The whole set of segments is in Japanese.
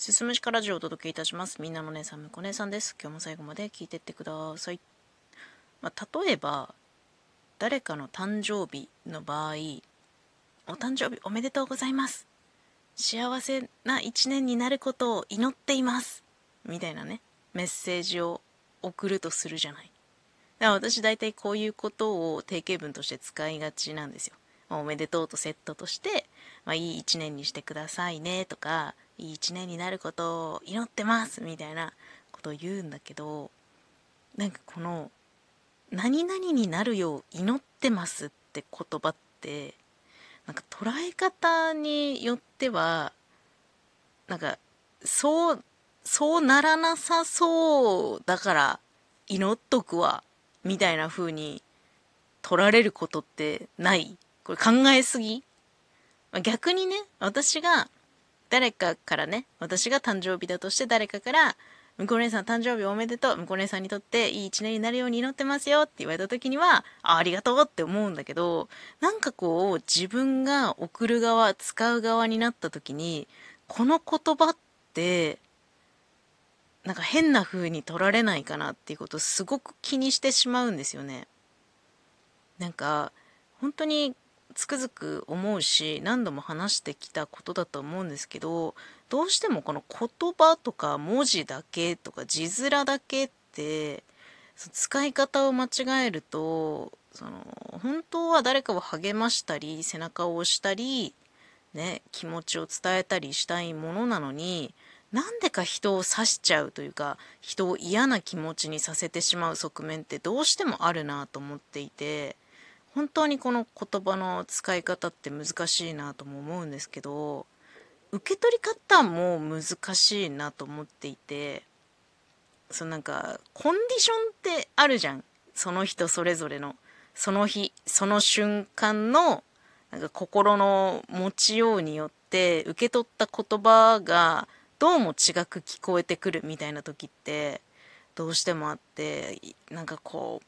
すすむしかラジオをお届けいたします。みんなの姉さん、むこ姉さんです。今日も最後まで聞いてってください。まあ、例えば、誰かの誕生日の場合、お誕生日おめでとうございます。幸せな一年になることを祈っています。みたいなね、メッセージを送るとするじゃない。だから私大体こういうことを定型文として使いがちなんですよ。おめでとうとセットとして、まあ、いい一年にしてくださいねとか、いい一年になることを祈ってますみたいなことを言うんだけど、なんかこの、何々になるよう祈ってますって言葉って、なんか捉え方によっては、なんか、そう、そうならなさそうだから祈っとくわ、みたいな風に取られることってない。これ考えすぎ。逆にね、私が誰かからね、私が誕生日だとして誰かから、向こう姉さん誕生日おめでとう。向こう姉さんにとっていい一年になるように祈ってますよって言われた時には、あありがとうって思うんだけど、なんかこう自分が送る側、使う側になった時に、この言葉って、なんか変な風に取られないかなっていうことをすごく気にしてしまうんですよね。なんか、本当につくづく思うし何度も話してきたことだと思うんですけどどうしてもこの言葉とか文字だけとか字面だけって使い方を間違えるとその本当は誰かを励ましたり背中を押したり、ね、気持ちを伝えたりしたいものなのになんでか人を刺しちゃうというか人を嫌な気持ちにさせてしまう側面ってどうしてもあるなと思っていて。本当にこの言葉の使い方って難しいなとも思うんですけど受け取り方も難しいなと思っていてそのなんかコンディションってあるじゃん。その人それぞれの。その日その瞬間のなんか心の持ちようによって受け取った言葉がどうも違く聞こえてくるみたいな時ってどうしてもあってなんかこう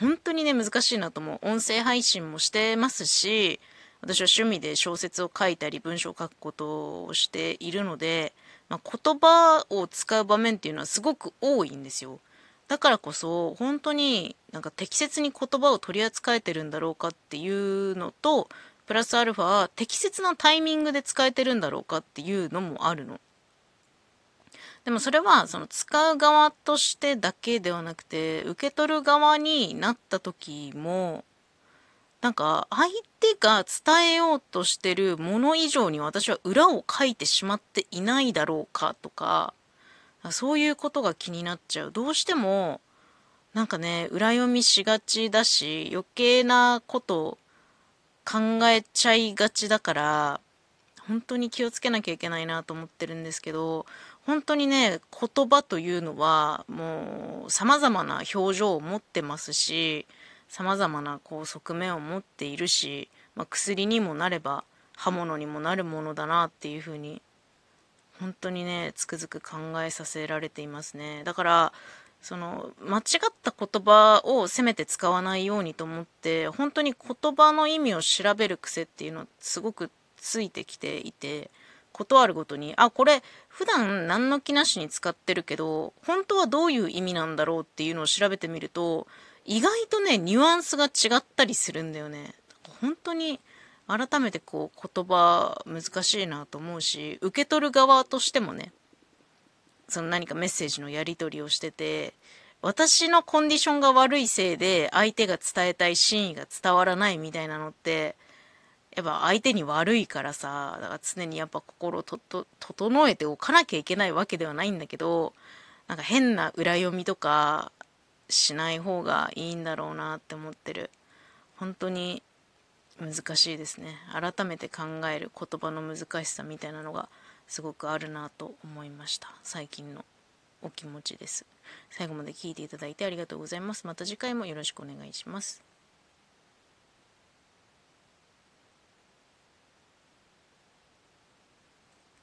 本当にね難しいなと思う。音声配信もしてますし私は趣味で小説を書いたり文章を書くことをしているので、まあ、言葉を使う場面っていうのはすごく多いんですよ。だからこそ本当になんか適切に言葉を取り扱えてるんだろうかっていうのとプラスアルファ適切なタイミングで使えてるんだろうかっていうのもあるの。でもそれはその使う側としてだけではなくて受け取る側になった時もなんか相手が伝えようとしてるもの以上に私は裏を書いてしまっていないだろうかとかそういうことが気になっちゃう。どうしてもなんかね裏読みしがちだし余計なこと考えちゃいがちだから本当に気をつけなきゃいけないなと思ってるんですけど本当にね言葉というのはもう様々な表情を持ってますし様々なこう側面を持っているし、まあ、薬にもなれば刃物にもなるものだなっていうふうに本当にねつくづく考えさせられていますね。だからその間違った言葉をせめて使わないようにと思って本当に言葉の意味を調べる癖っていうのすごくついてきていてことあるごとにあこれ普段何の気なしに使ってるけど本当はどういう意味なんだろうっていうのを調べてみると意外とねニュアンスが違ったりするんだよね。本当に改めてこう言葉難しいなと思うし受け取る側としてもねその何かメッセージのやり取りをしてて私のコンディションが悪いせいで相手が伝えたい真意が伝わらないみたいなのってやっぱ相手に悪いからさだから常にやっぱ心をとと整えておかなきゃいけないわけではないんだけどなんか変な裏読みとかしない方がいいんだろうなって思ってる。本当に難しいですね。改めて考える言葉の難しさみたいなのがすごくあるなと思いました。最近のお気持ちです。最後まで聞いていただいてありがとうございます。また次回もよろしくお願いします。